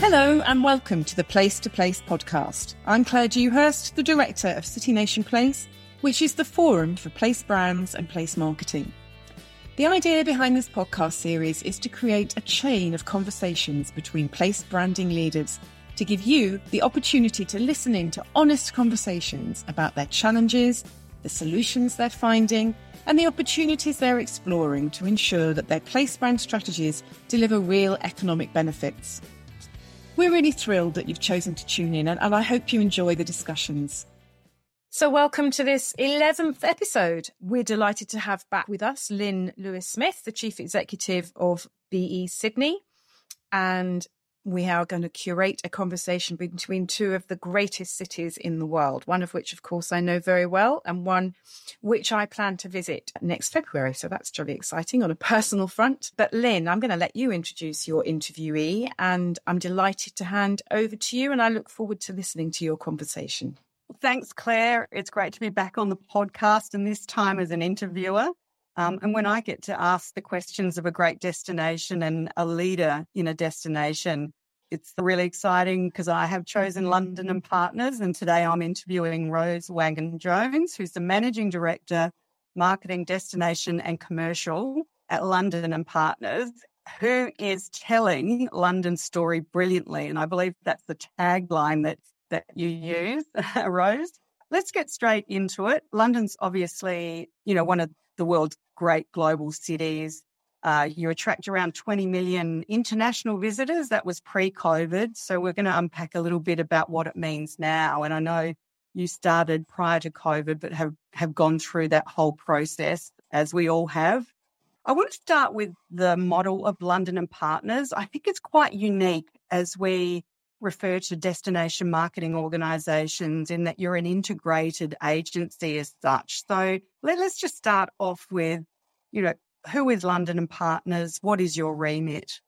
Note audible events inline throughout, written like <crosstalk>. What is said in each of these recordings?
Hello and welcome to the Place to Place podcast. I'm Claire Dewhurst, the director of City Nation Place, which is the forum for place brands and place marketing. The idea behind this podcast series is to create a chain of conversations between place branding leaders to give you the opportunity to listen in to honest conversations about their challenges, the solutions they're finding, and the opportunities they're exploring to ensure that their place brand strategies deliver real economic benefits. We're really thrilled that you've chosen to tune in, and, I hope you enjoy the discussions. So, welcome to this 11th episode. We're delighted to have back with us Lynn Lewis Smith, the Chief Executive of BE Sydney, and we are going to curate a conversation between two of the greatest cities in the world, one of which, of course, I know very well, and one which I plan to visit next February. So that's jolly exciting on a personal front. But Lynn, I'm going to let you introduce your interviewee, and I'm delighted to hand over to you, and I look forward to listening to your conversation. Thanks, Claire. It's great to be back on the podcast, and this time as an interviewer. Um, and when I get to ask the questions of a great destination and a leader in a destination, it's really exciting because I have chosen London and Partners. And today I'm interviewing Rose Wangen Jones, who's the Managing Director, Marketing, Destination and Commercial at London and Partners, who is telling London's story brilliantly. And I believe that's the tagline that, that you use, <laughs> Rose. Let's get straight into it. London's obviously, you know, one of the world's great global cities. Uh, you attract around 20 million international visitors. That was pre COVID. So we're going to unpack a little bit about what it means now. And I know you started prior to COVID, but have, have gone through that whole process as we all have. I want to start with the model of London and Partners. I think it's quite unique as we refer to destination marketing organizations in that you're an integrated agency as such. So let, us just start off with, you know, who is London and Partners? What is your remit?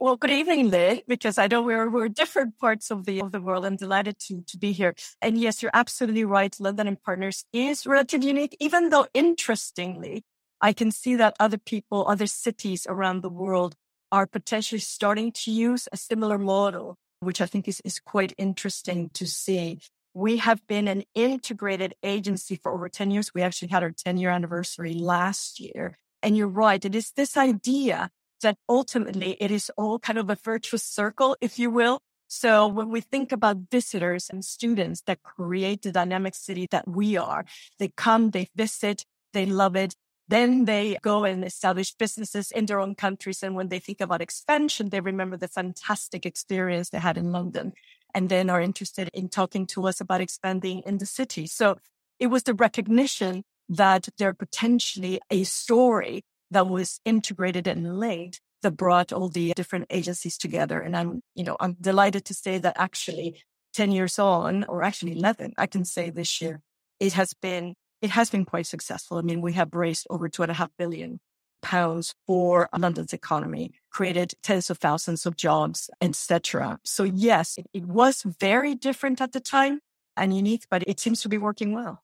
Well, good evening, Lee, because I know we're, we're different parts of the, of the world. I'm delighted to, to be here. And yes, you're absolutely right. London and Partners is relatively unique, even though interestingly, I can see that other people, other cities around the world are potentially starting to use a similar model, which I think is, is quite interesting to see. We have been an integrated agency for over 10 years. We actually had our 10 year anniversary last year. And you're right. It is this idea that ultimately it is all kind of a virtuous circle, if you will. So when we think about visitors and students that create the dynamic city that we are, they come, they visit, they love it. Then they go and establish businesses in their own countries. And when they think about expansion, they remember the fantastic experience they had in London and then are interested in talking to us about expanding in the city. So it was the recognition that there potentially a story that was integrated and linked that brought all the different agencies together. And I'm, you know, I'm delighted to say that actually 10 years on, or actually 11, I can say this year, it has been, it has been quite successful. I mean, we have raised over two and a half billion pounds for London's economy, created tens of thousands of jobs, etc. So yes, it, it was very different at the time and unique, but it seems to be working well.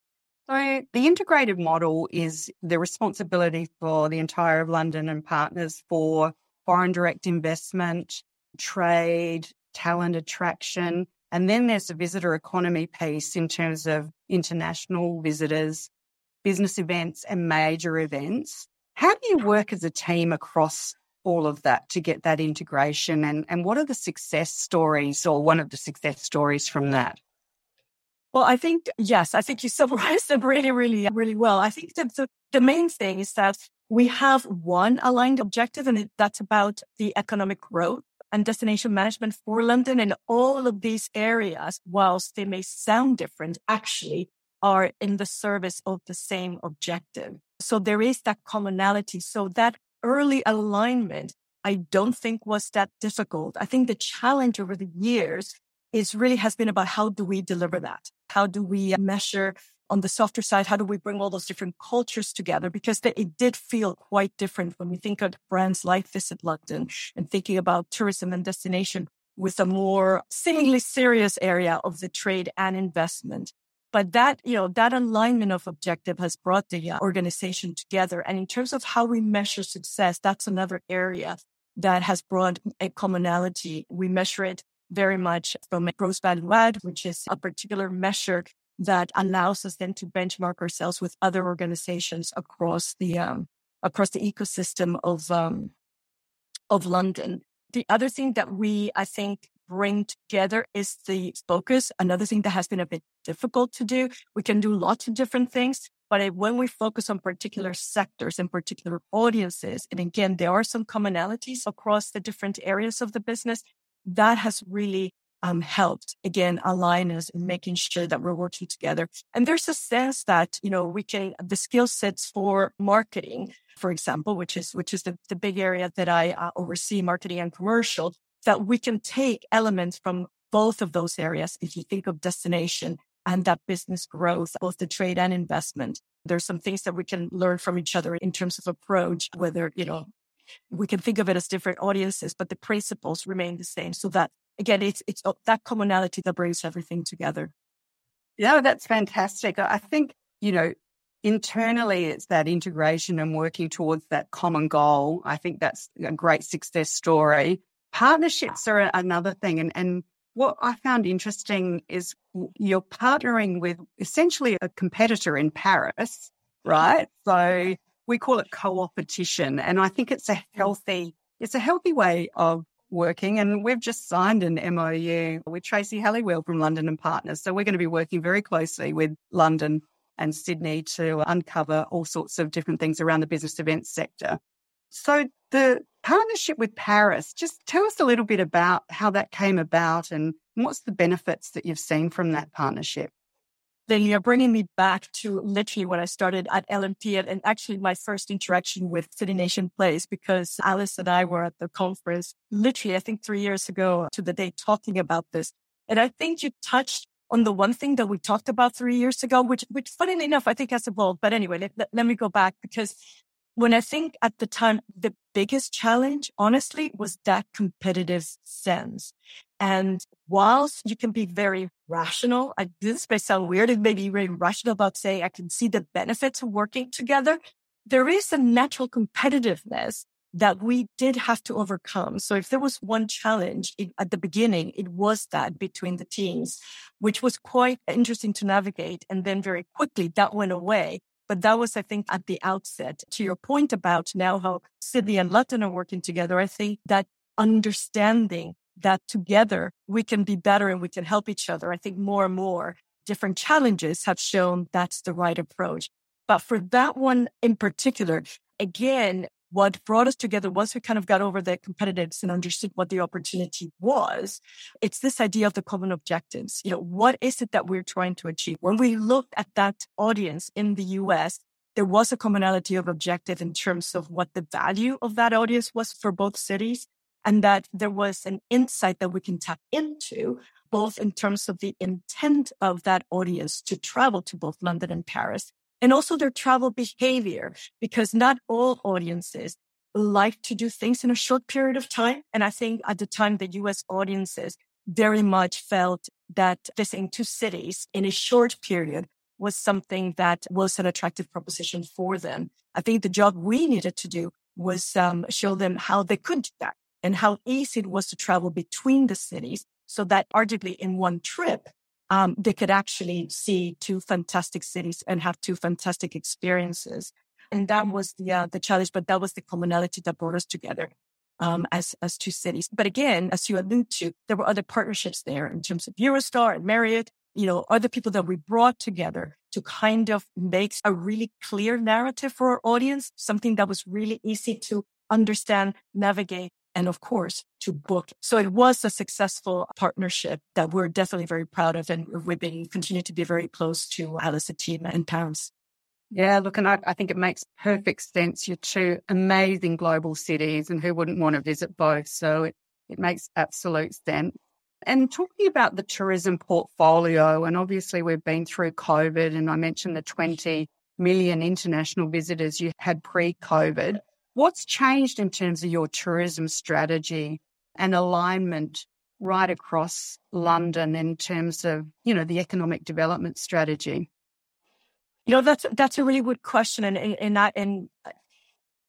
So the integrated model is the responsibility for the entire of London and partners for foreign direct investment, trade, talent attraction. And then there's the visitor economy piece in terms of international visitors, business events and major events. How do you work as a team across all of that to get that integration? And, and what are the success stories or one of the success stories from that? Well, I think, yes, I think you <laughs> summarized them really, really, uh, really well. I think that the, the main thing is that we have one aligned objective, and that's about the economic growth and destination management for London. And all of these areas, whilst they may sound different, actually are in the service of the same objective. So there is that commonality. So that early alignment, I don't think was that difficult. I think the challenge over the years is really has been about how do we deliver that? How do we uh, measure on the softer side? How do we bring all those different cultures together? Because it did feel quite different when we think of brands like Visit London and thinking about tourism and destination with a more seemingly serious area of the trade and investment. But that, you know, that alignment of objective has brought the uh, organization together. And in terms of how we measure success, that's another area that has brought a commonality. We measure it very much from a gross value add, which is a particular measure that allows us then to benchmark ourselves with other organizations across the um, across the ecosystem of um, of London. The other thing that we, I think, bring together is the focus. Another thing that has been a bit difficult to do. We can do lots of different things, but when we focus on particular sectors and particular audiences, and again, there are some commonalities across the different areas of the business, that has really um, helped again align us in making sure that we're working together. And there's a sense that you know we can the skill sets for marketing, for example, which is which is the, the big area that I uh, oversee, marketing and commercial, that we can take elements from both of those areas. If you think of destination and that business growth, both the trade and investment, there's some things that we can learn from each other in terms of approach, whether you know we can think of it as different audiences, but the principles remain the same. So that again, it's, it's oh, that commonality that brings everything together. Yeah, that's fantastic. I think, you know, internally it's that integration and working towards that common goal. I think that's a great success story. Partnerships are another thing. And, and what I found interesting is you're partnering with essentially a competitor in Paris, right? So we call it co-opetition. And I think it's a mm. healthy, it's a healthy way of working. And we've just signed an MOU with Tracy Halliwell from London and Partners. So we're going to be working very closely with London and Sydney to uncover all sorts of different things around the business events sector. So the partnership with Paris, just tell us a little bit about how that came about and what's the benefits that you've seen from that partnership then you're bringing me back to literally when I started at L&P and, actually my first interaction with City Nation Place because Alice and I were at the conference literally, I think three years ago to the day talking about this. And I think you touched on the one thing that we talked about three years ago, which, which funnily enough, I think has evolved. But anyway, let, let me go back because when I think at the time, the biggest challenge, honestly, was that competitive sense. And whilst you can be very rational, I, this may sound weird, it may be very rational about saying I can see the benefits of working together. There is a natural competitiveness that we did have to overcome. So if there was one challenge it, at the beginning, it was that between the teams, which was quite interesting to navigate. And then very quickly that went away. But that was, I think, at the outset. To your point about now how Sydney and London are working together, I think that understanding that together we can be better and we can help each other. I think more and more different challenges have shown that's the right approach. But for that one in particular, again, what brought us together once we kind of got over the competitiveness and understood what the opportunity was, it's this idea of the common objectives. You know, what is it that we're trying to achieve? When we looked at that audience in the US, there was a commonality of objective in terms of what the value of that audience was for both cities and that there was an insight that we can tap into both in terms of the intent of that audience to travel to both London and Paris and also their travel behavior, because not all audiences like to do things in a short period of time. And I think at the time, the US audiences very much felt that visiting two cities in a short period was something that was an attractive proposition for them. I think the job we needed to do was um, show them how they could do that and how easy it was to travel between the cities so that arguably in one trip, um, they could actually see two fantastic cities and have two fantastic experiences. And that was the uh, the challenge, but that was the commonality that brought us together um, as as two cities. But again, as you allude to, there were other partnerships there in terms of Eurostar and Marriott. You know, other people that we brought together to kind of make a really clear narrative for our audience, something that was really easy to understand, navigate, and of course to book. So it was a successful partnership that we're definitely very proud of. And we've been continue to be very close to Alice team in Paris. Yeah, look, and I, I, think it makes perfect sense. You're two amazing global cities, and who wouldn't want to visit both? So it, it makes absolute sense. And talking about the tourism portfolio, and obviously we've been through COVID, and I mentioned the 20 million international visitors you had pre COVID. What's changed in terms of your tourism strategy and alignment right across London in terms of, you know, the economic development strategy? You know, that's that's a really good question. And and, that and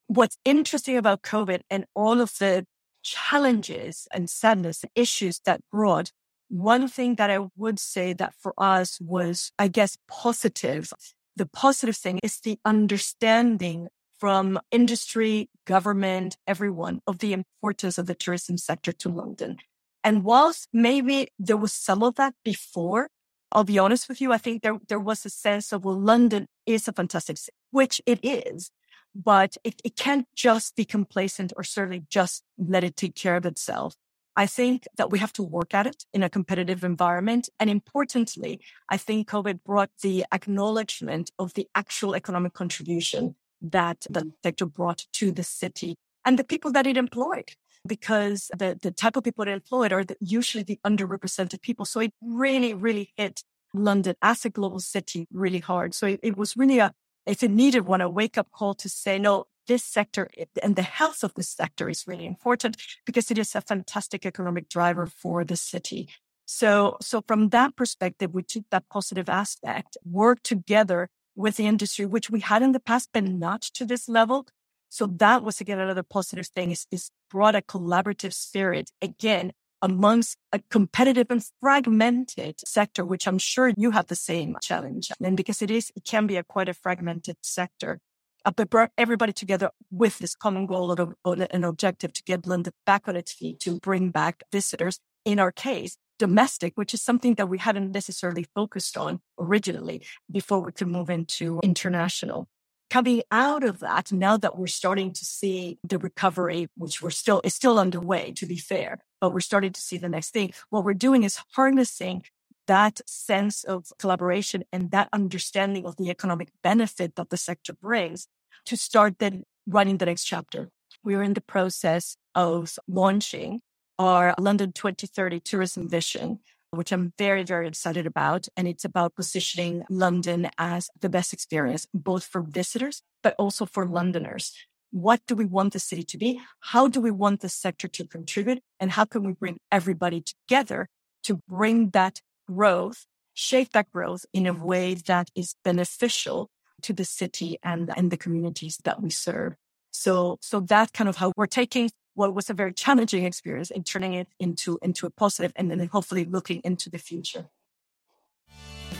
what's interesting about COVID and all of the challenges and sadness, and issues that brought, one thing that I would say that for us was, I guess, positive. The positive thing is the understanding from industry, government, everyone of the importance of the tourism sector to London. And whilst maybe there was some of that before, I'll be honest with you, I think there, there was a sense of, well, London is a fantastic city, which it is but it, it can't just be complacent or certainly just let it take care of itself. I think that we have to work at it in a competitive environment. And importantly, I think COVID brought the acknowledgement of the actual economic contribution that the mm-hmm. sector brought to the city and the people that it employed because the, the type of people it employed are the, usually the underrepresented people. So it really, really hit London as a global city really hard. So it, it was really a, if it needed one, a wake up call to say, no, this sector and the health of this sector is really important because it is a fantastic economic driver for the city. So, so from that perspective, we took that positive aspect, worked together with the industry, which we had in the past, but not to this level. So that was again another positive thing is, is brought a collaborative spirit again amongst a competitive and fragmented sector, which I'm sure you have the same challenge. And because it is, it can be a quite a fragmented sector. Uh, but brought everybody together with this common goal or an objective to get London back on its feet, to bring back visitors. In our case, domestic, which is something that we hadn't necessarily focused on originally before we could move into international coming out of that, now that we're starting to see the recovery, which we're still, is still underway, to be fair, but we're starting to see the next thing. What we're doing is harnessing that sense of collaboration and that understanding of the economic benefit that the sector brings to start then running the next chapter. We're in the process of launching our London 2030 tourism vision, which I'm very, very excited about. And it's about positioning London as the best experience, both for visitors, but also for Londoners. What do we want the city to be? How do we want the sector to contribute? And how can we bring everybody together to bring that growth, shape that growth in a way that is beneficial to the city and, and the communities that we serve? So, so that's kind of how we're taking what was a very challenging experience and turning it into, into a positive and then hopefully looking into the future.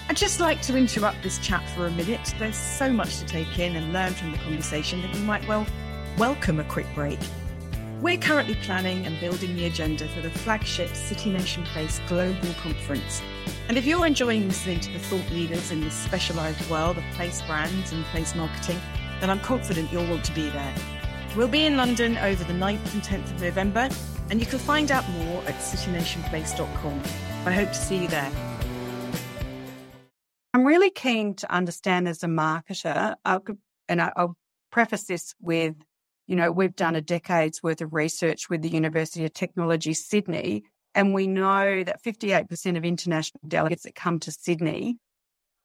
I'd just like to interrupt this chat for a minute. There's so much to take in and learn from the conversation that you might well welcome a quick break. We're currently planning and building the agenda for the flagship City Nation Place Global Conference. And if you're enjoying listening to the thought leaders in this specialised world of place brands and place marketing, then I'm confident you'll want to be there. We'll be in London over the 9th and 10th of November, and you can find out more at citynationplace.com. I hope to see you there. I'm really keen to understand as a marketer, I'll, and I'll preface this with, you know, we've done a decade's worth of research with the University of Technology Sydney, and we know that 58% of international delegates that come to Sydney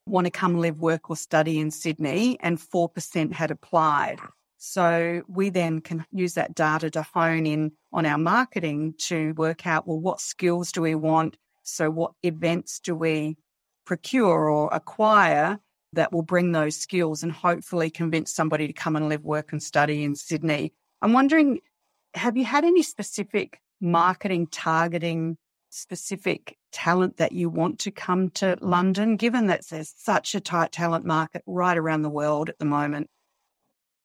want to come live, work, or study in Sydney, and 4% had applied. So we then can use that data to hone in on our marketing to work out, well, what skills do we want? So what events do we procure or acquire that will bring those skills and hopefully convince somebody to come and live, work and study in Sydney? I'm wondering, have you had any specific marketing targeting specific talent that you want to come to London, given that there's such a tight talent market right around the world at the moment?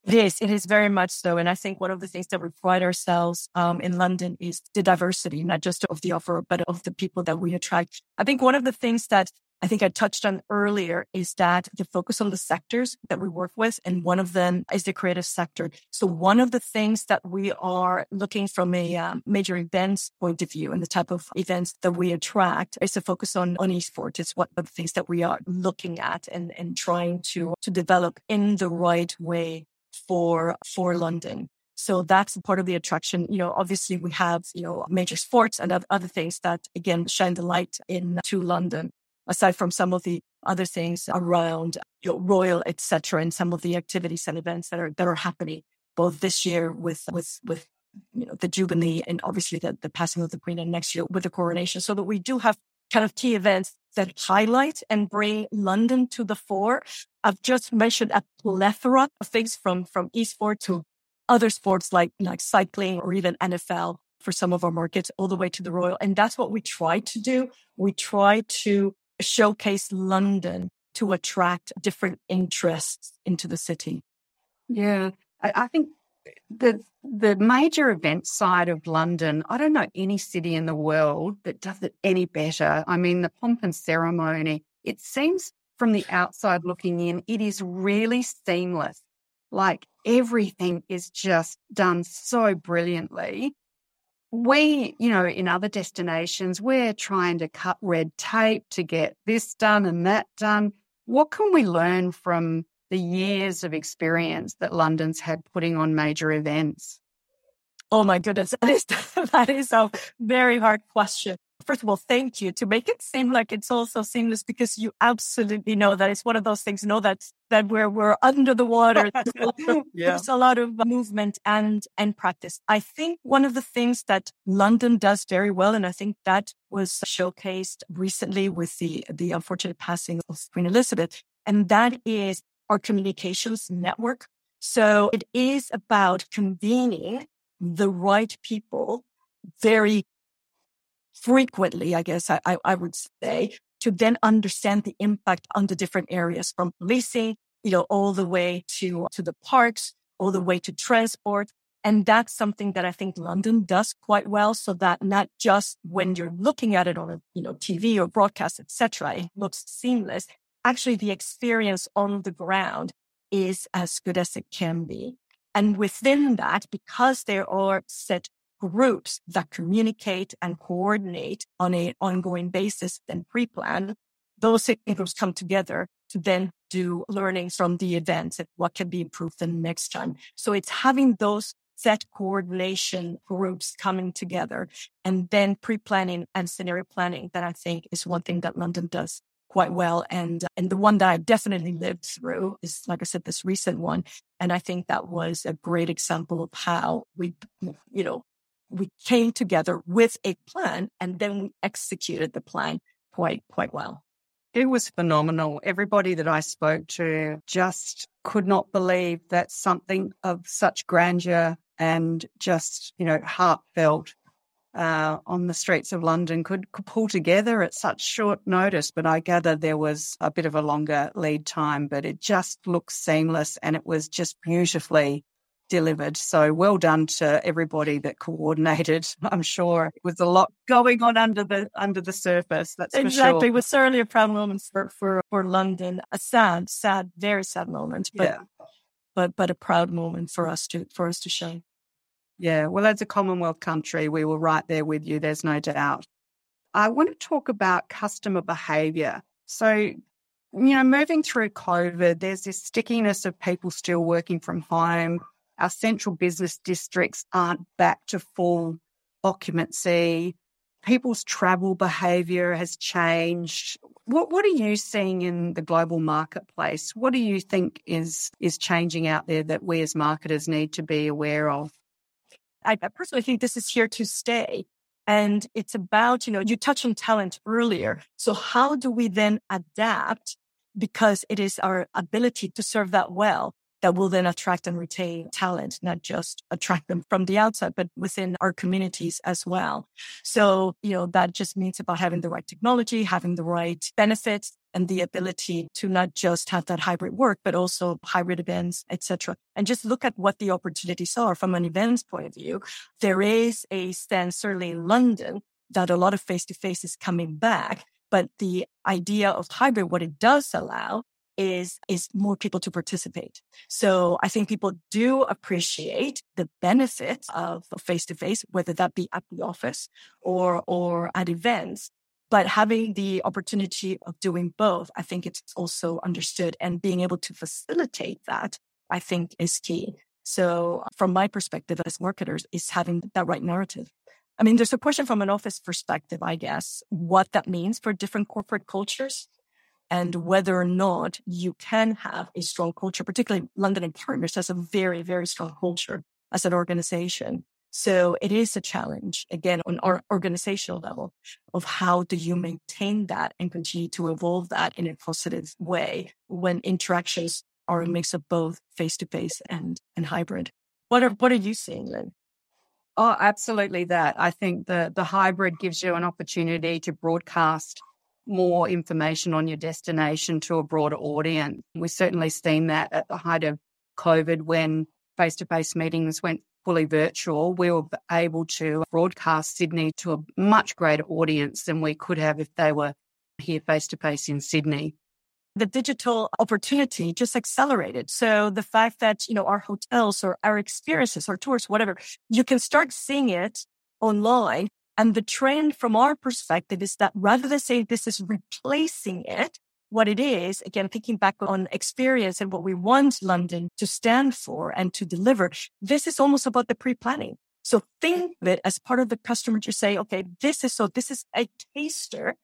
Is. It is very much so. And I think one of the things that we pride ourselves um, in London is the diversity, not just of the offer, but of the people that we attract. I think one of the things that I think I touched on earlier is that the focus on the sectors that we work with. And one of them is the creative sector. So one of the things that we are looking from a um, major events point of view and the type of events that we attract is a focus on, on esports. It's one of the things that we are looking at and, and trying to, to develop in the right way for, for London. So that's part of the attraction. You know, obviously we have, you know, major sports and other things that again shine the light into London, aside from some of the other things around you know, royal, etc., and some of the activities and events that are that are happening both this year with with with you know the jubilee and obviously the, the passing of the queen and next year with the coronation so that we do have kind of key events that highlight and bring London to the fore. I've just mentioned a plethora of things from, from esports to other sports like, like cycling or even NFL. for some of our markets all the way to the Royal. And that's what we try to do. We try to showcase London to attract different interests into the city. Yeah. I, I think the the major event side of London, I don't know any city in the world that does it any better. I mean, the pomp and ceremony, it seems from the outside looking in, it is really seamless. Like everything is just done so brilliantly. We, you know, in other destinations, we're trying to cut red tape to get this done and that done. What can we learn from the years of experience that London's had putting on major events? Oh my goodness, <laughs> that is that is a very hard question. First of all, thank you to make it seem like it's also seamless because you absolutely know that it's one of those things. Know that that we're we're under the water. <laughs> <laughs> yeah. There's a lot of movement and and practice. I think one of the things that London does very well, and I think that was showcased recently with the the unfortunate passing of Queen Elizabeth, and that is our communications network. So it is about convening the right people very frequently, I guess I, I, would say, to then understand the impact on the different areas from policing, you know, all the way to, to the parks, all the way to transport. And that's something that I think London does quite well. So that not just when you're looking at it on a, you know, TV or broadcast, etc., it looks seamless actually the experience on the ground is as good as it can be. And within that, because there are set groups that communicate and coordinate on an ongoing basis and pre-plan, those groups come together to then do learnings from the events and what can be improved the next time. So it's having those set coordination groups coming together and then pre-planning and scenario planning that I think is one thing that London does quite well. And, and the one that I've definitely lived through is, like I said, this recent one. And I think that was a great example of how we, you know, we came together with a plan and then we executed the plan quite, quite well. It was phenomenal. Everybody that I spoke to just could not believe that something of such grandeur and just, you know, heartfelt uh, on the streets of London could, could pull together at such short notice. But I gather there was a bit of a longer lead time, but it just looks seamless and it was just beautifully delivered. So well done to everybody that coordinated. <laughs> I'm sure it was a lot going on under the under the surface. That's exactly. Sure. It was certainly a proud moment for, for for London. A sad, sad, very sad moment, but yeah. but but a proud moment for us to for us to show. Yeah, well, as a Commonwealth country, we were right there with you, there's no doubt. I want to talk about customer behaviour. So, you know, moving through COVID, there's this stickiness of people still working from home. Our central business districts aren't back to full occupancy. People's travel behaviour has changed. What what are you seeing in the global marketplace? What do you think is is changing out there that we as marketers need to be aware of? I personally think this is here to stay. And it's about, you know, you touched on talent earlier. So how do we then adapt? Because it is our ability to serve that well that will then attract and retain talent, not just attract them from the outside, but within our communities as well. So, you know, that just means about having the right technology, having the right benefits and the ability to not just have that hybrid work, but also hybrid events, etc. And just look at what the opportunities are from an events point of view. There is a sense, certainly in London, that a lot of face to face is coming back. But the idea of hybrid, what it does allow is, is more people to participate. So I think people do appreciate the benefits of face to face, whether that be at the office or, or at events. But having the opportunity of doing both, I think it's also understood and being able to facilitate that, I think is key. So from my perspective as marketers is having that right narrative. I mean, there's a question from an office perspective, I guess, what that means for different corporate cultures and whether or not you can have a strong culture, particularly London and Partners has a very, very strong culture as an organization. So it is a challenge again on our organizational level of how do you maintain that and continue to evolve that in a positive way when interactions are a mix of both face to face and and hybrid. What are what are you seeing, Lynn? Oh, absolutely that. I think the the hybrid gives you an opportunity to broadcast more information on your destination to a broader audience. We've certainly seen that at the height of COVID when face to face meetings went fully virtual. We were able to broadcast Sydney to a much greater audience than we could have if they were here face to face in Sydney. The digital opportunity just accelerated. So the fact that, you know, our hotels or our experiences or tours, whatever, you can start seeing it online and the trend from our perspective is that rather than saying this is replacing it, what it is, again, thinking back on experience and what we want London to stand for and to deliver, this is almost about the pre-planning. So think of it as part of the customer to say, okay, this is so this is a taster.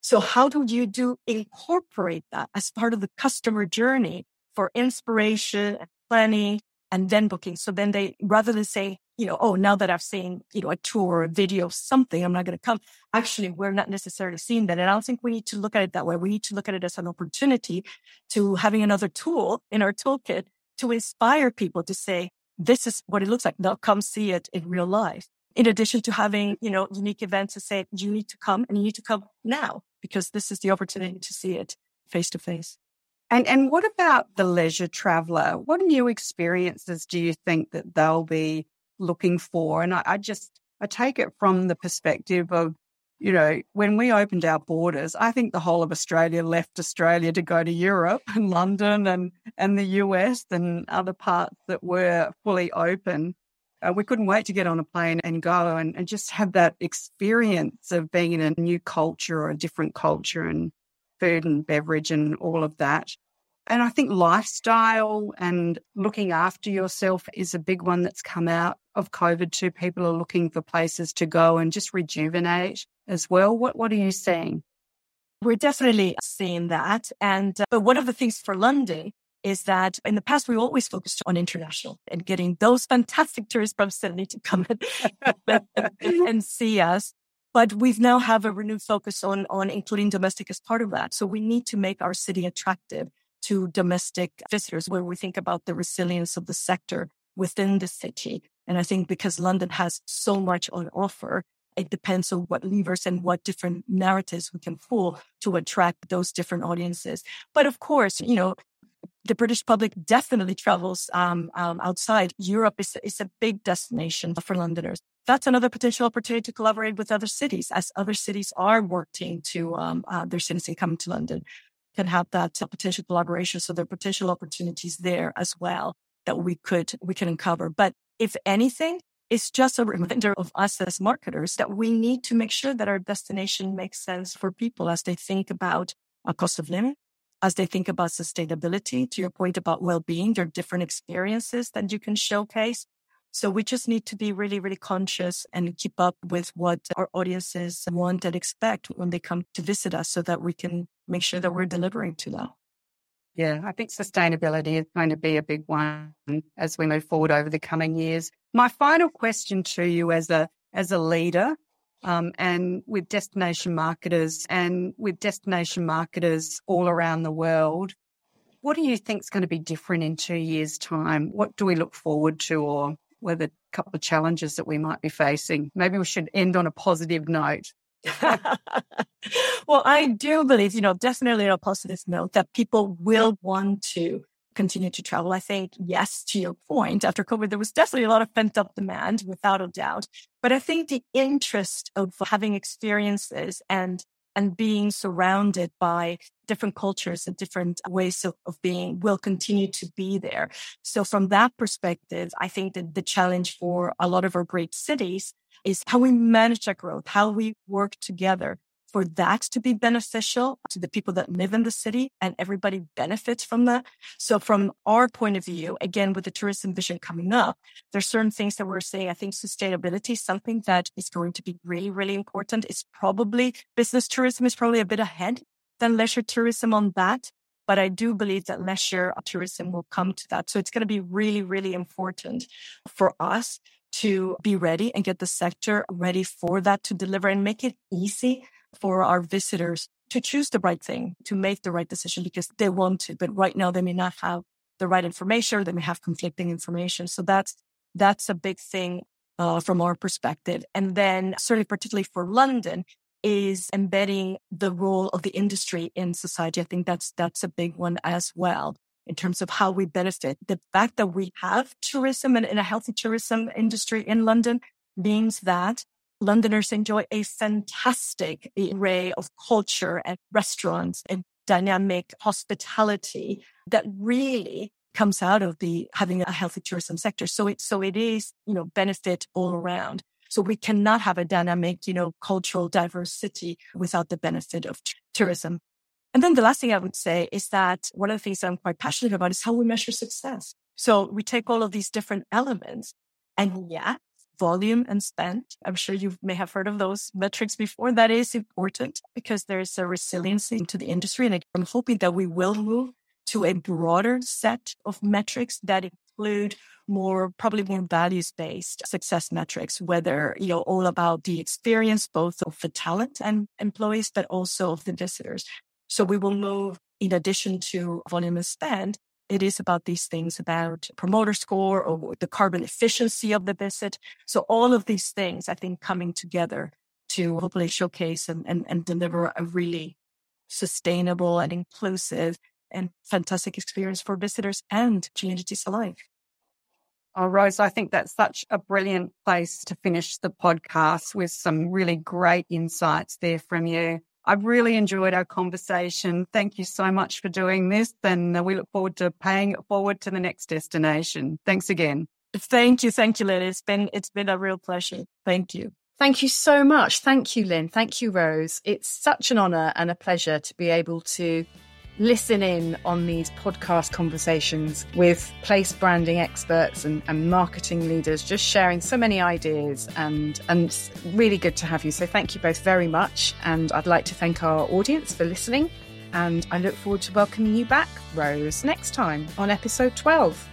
So how do you do incorporate that as part of the customer journey for inspiration and planning and then booking? So then they, rather than say, you know, oh, now that I've seen, you know, a tour or a video, something, I'm not going to come. Actually, we're not necessarily seeing that. And I don't think we need to look at it that way. We need to look at it as an opportunity to having another tool in our toolkit to inspire people to say, this is what it looks like. Now come see it in real life. In addition to having, you know, unique events to say, you need to come and you need to come now because this is the opportunity to see it face to face. And and what about the leisure traveler? What new experiences do you think that they'll be looking for. And I, I just, I take it from the perspective of, you know, when we opened our borders, I think the whole of Australia left Australia to go to Europe <laughs> and London and, and the US and other parts that were fully open. Uh, we couldn't wait to get on a plane and go and, and just have that experience of being in a new culture or a different culture and food and beverage and all of that. And I think lifestyle and looking after yourself is a big one that's come out of COVID too. People are looking for places to go and just rejuvenate as well. What What are you seeing? We're definitely seeing that. And uh, but one of the things for London is that in the past we always focused on international and getting those fantastic tourists from Sydney to come and, <laughs> and see us. But we've now have a renewed focus on on including domestic as part of that. So we need to make our city attractive to domestic visitors, where we think about the resilience of the sector within the city. And I think because London has so much on offer, it depends on what levers and what different narratives we can pull to attract those different audiences. But of course, you know, the British public definitely travels um, um, outside. Europe is, is a big destination for Londoners. That's another potential opportunity to collaborate with other cities as other cities are working to um, uh, their citizens come to London can have that potential collaboration. So there are potential opportunities there as well that we could, we can uncover. But if anything, it's just a reminder of us as marketers that we need to make sure that our destination makes sense for people as they think about a cost of living, as they think about sustainability. To your point about well-being, there are different experiences that you can showcase. So we just need to be really, really conscious and keep up with what our audiences want and expect when they come to visit us so that we can make sure that we're delivering to them. Yeah, I think sustainability is going to be a big one as we move forward over the coming years. My final question to you as a as a leader um, and with destination marketers and with destination marketers all around the world, what do you think is going to be different in two years' time? What do we look forward to, or were the couple of challenges that we might be facing? Maybe we should end on a positive note. <laughs> well, I do believe, you know, definitely on a positive note that people will want to continue to travel. I think, yes, to your point, after COVID, there was definitely a lot of pent up demand without a doubt. But I think the interest of having experiences and and being surrounded by different cultures and different ways of, of, being will continue to be there. So from that perspective, I think that the challenge for a lot of our great cities is how we manage that growth, how we work together for that to be beneficial to the people that live in the city and everybody benefits from that. So from our point of view, again, with the tourism vision coming up, there's certain things that we're saying. I think sustainability something that is going to be really, really important. It's probably business tourism is probably a bit ahead than leisure tourism on that. But I do believe that leisure tourism will come to that. So it's going to be really, really important for us to be ready and get the sector ready for that to deliver and make it easy for our visitors to choose the right thing, to make the right decision because they want to. But right now they may not have the right information or they may have conflicting information. So that's, that's a big thing uh, from our perspective. And then certainly particularly for London is embedding the role of the industry in society. I think that's, that's a big one as well in terms of how we benefit. The fact that we have tourism and, and a healthy tourism industry in London means that Londoners enjoy a fantastic array of culture and restaurants and dynamic hospitality that really comes out of the having a healthy tourism sector. So it, so it is, you know, benefit all around. So we cannot have a dynamic, you know, cultural diversity without the benefit of t- tourism. And then the last thing I would say is that one of the things I'm quite passionate about is how we measure success. So we take all of these different elements and yeah, volume and spend. I'm sure you may have heard of those metrics before. That is important because there's a resiliency into the industry. And I'm hoping that we will move to a broader set of metrics that include more, probably more values based success metrics, whether, you know, all about the experience, both of the talent and employees, but also of the visitors. So we will move in addition to volume and spend it is about these things about promoter score or the carbon efficiency of the visit. So all of these things, I think, coming together to hopefully showcase and, and, and deliver a really sustainable and inclusive and fantastic experience for visitors and communities alike. Oh, Rose, I think that's such a brilliant place to finish the podcast with some really great insights there from you. I've really enjoyed our conversation. Thank you so much for doing this. And uh, we look forward to paying it forward to the next destination. Thanks again. Thank you. Thank you, Lynn. It's been, it's been a real pleasure. Thank you. Thank you so much. Thank you, Lynn. Thank you, Rose. It's such an honor and a pleasure to be able to listen in on these podcast conversations with place branding experts and, and, marketing leaders, just sharing so many ideas and and it's really good to have you. So thank you both very much. And I'd like to thank our audience for listening. And I look forward to welcoming you back, Rose, next time on episode 12.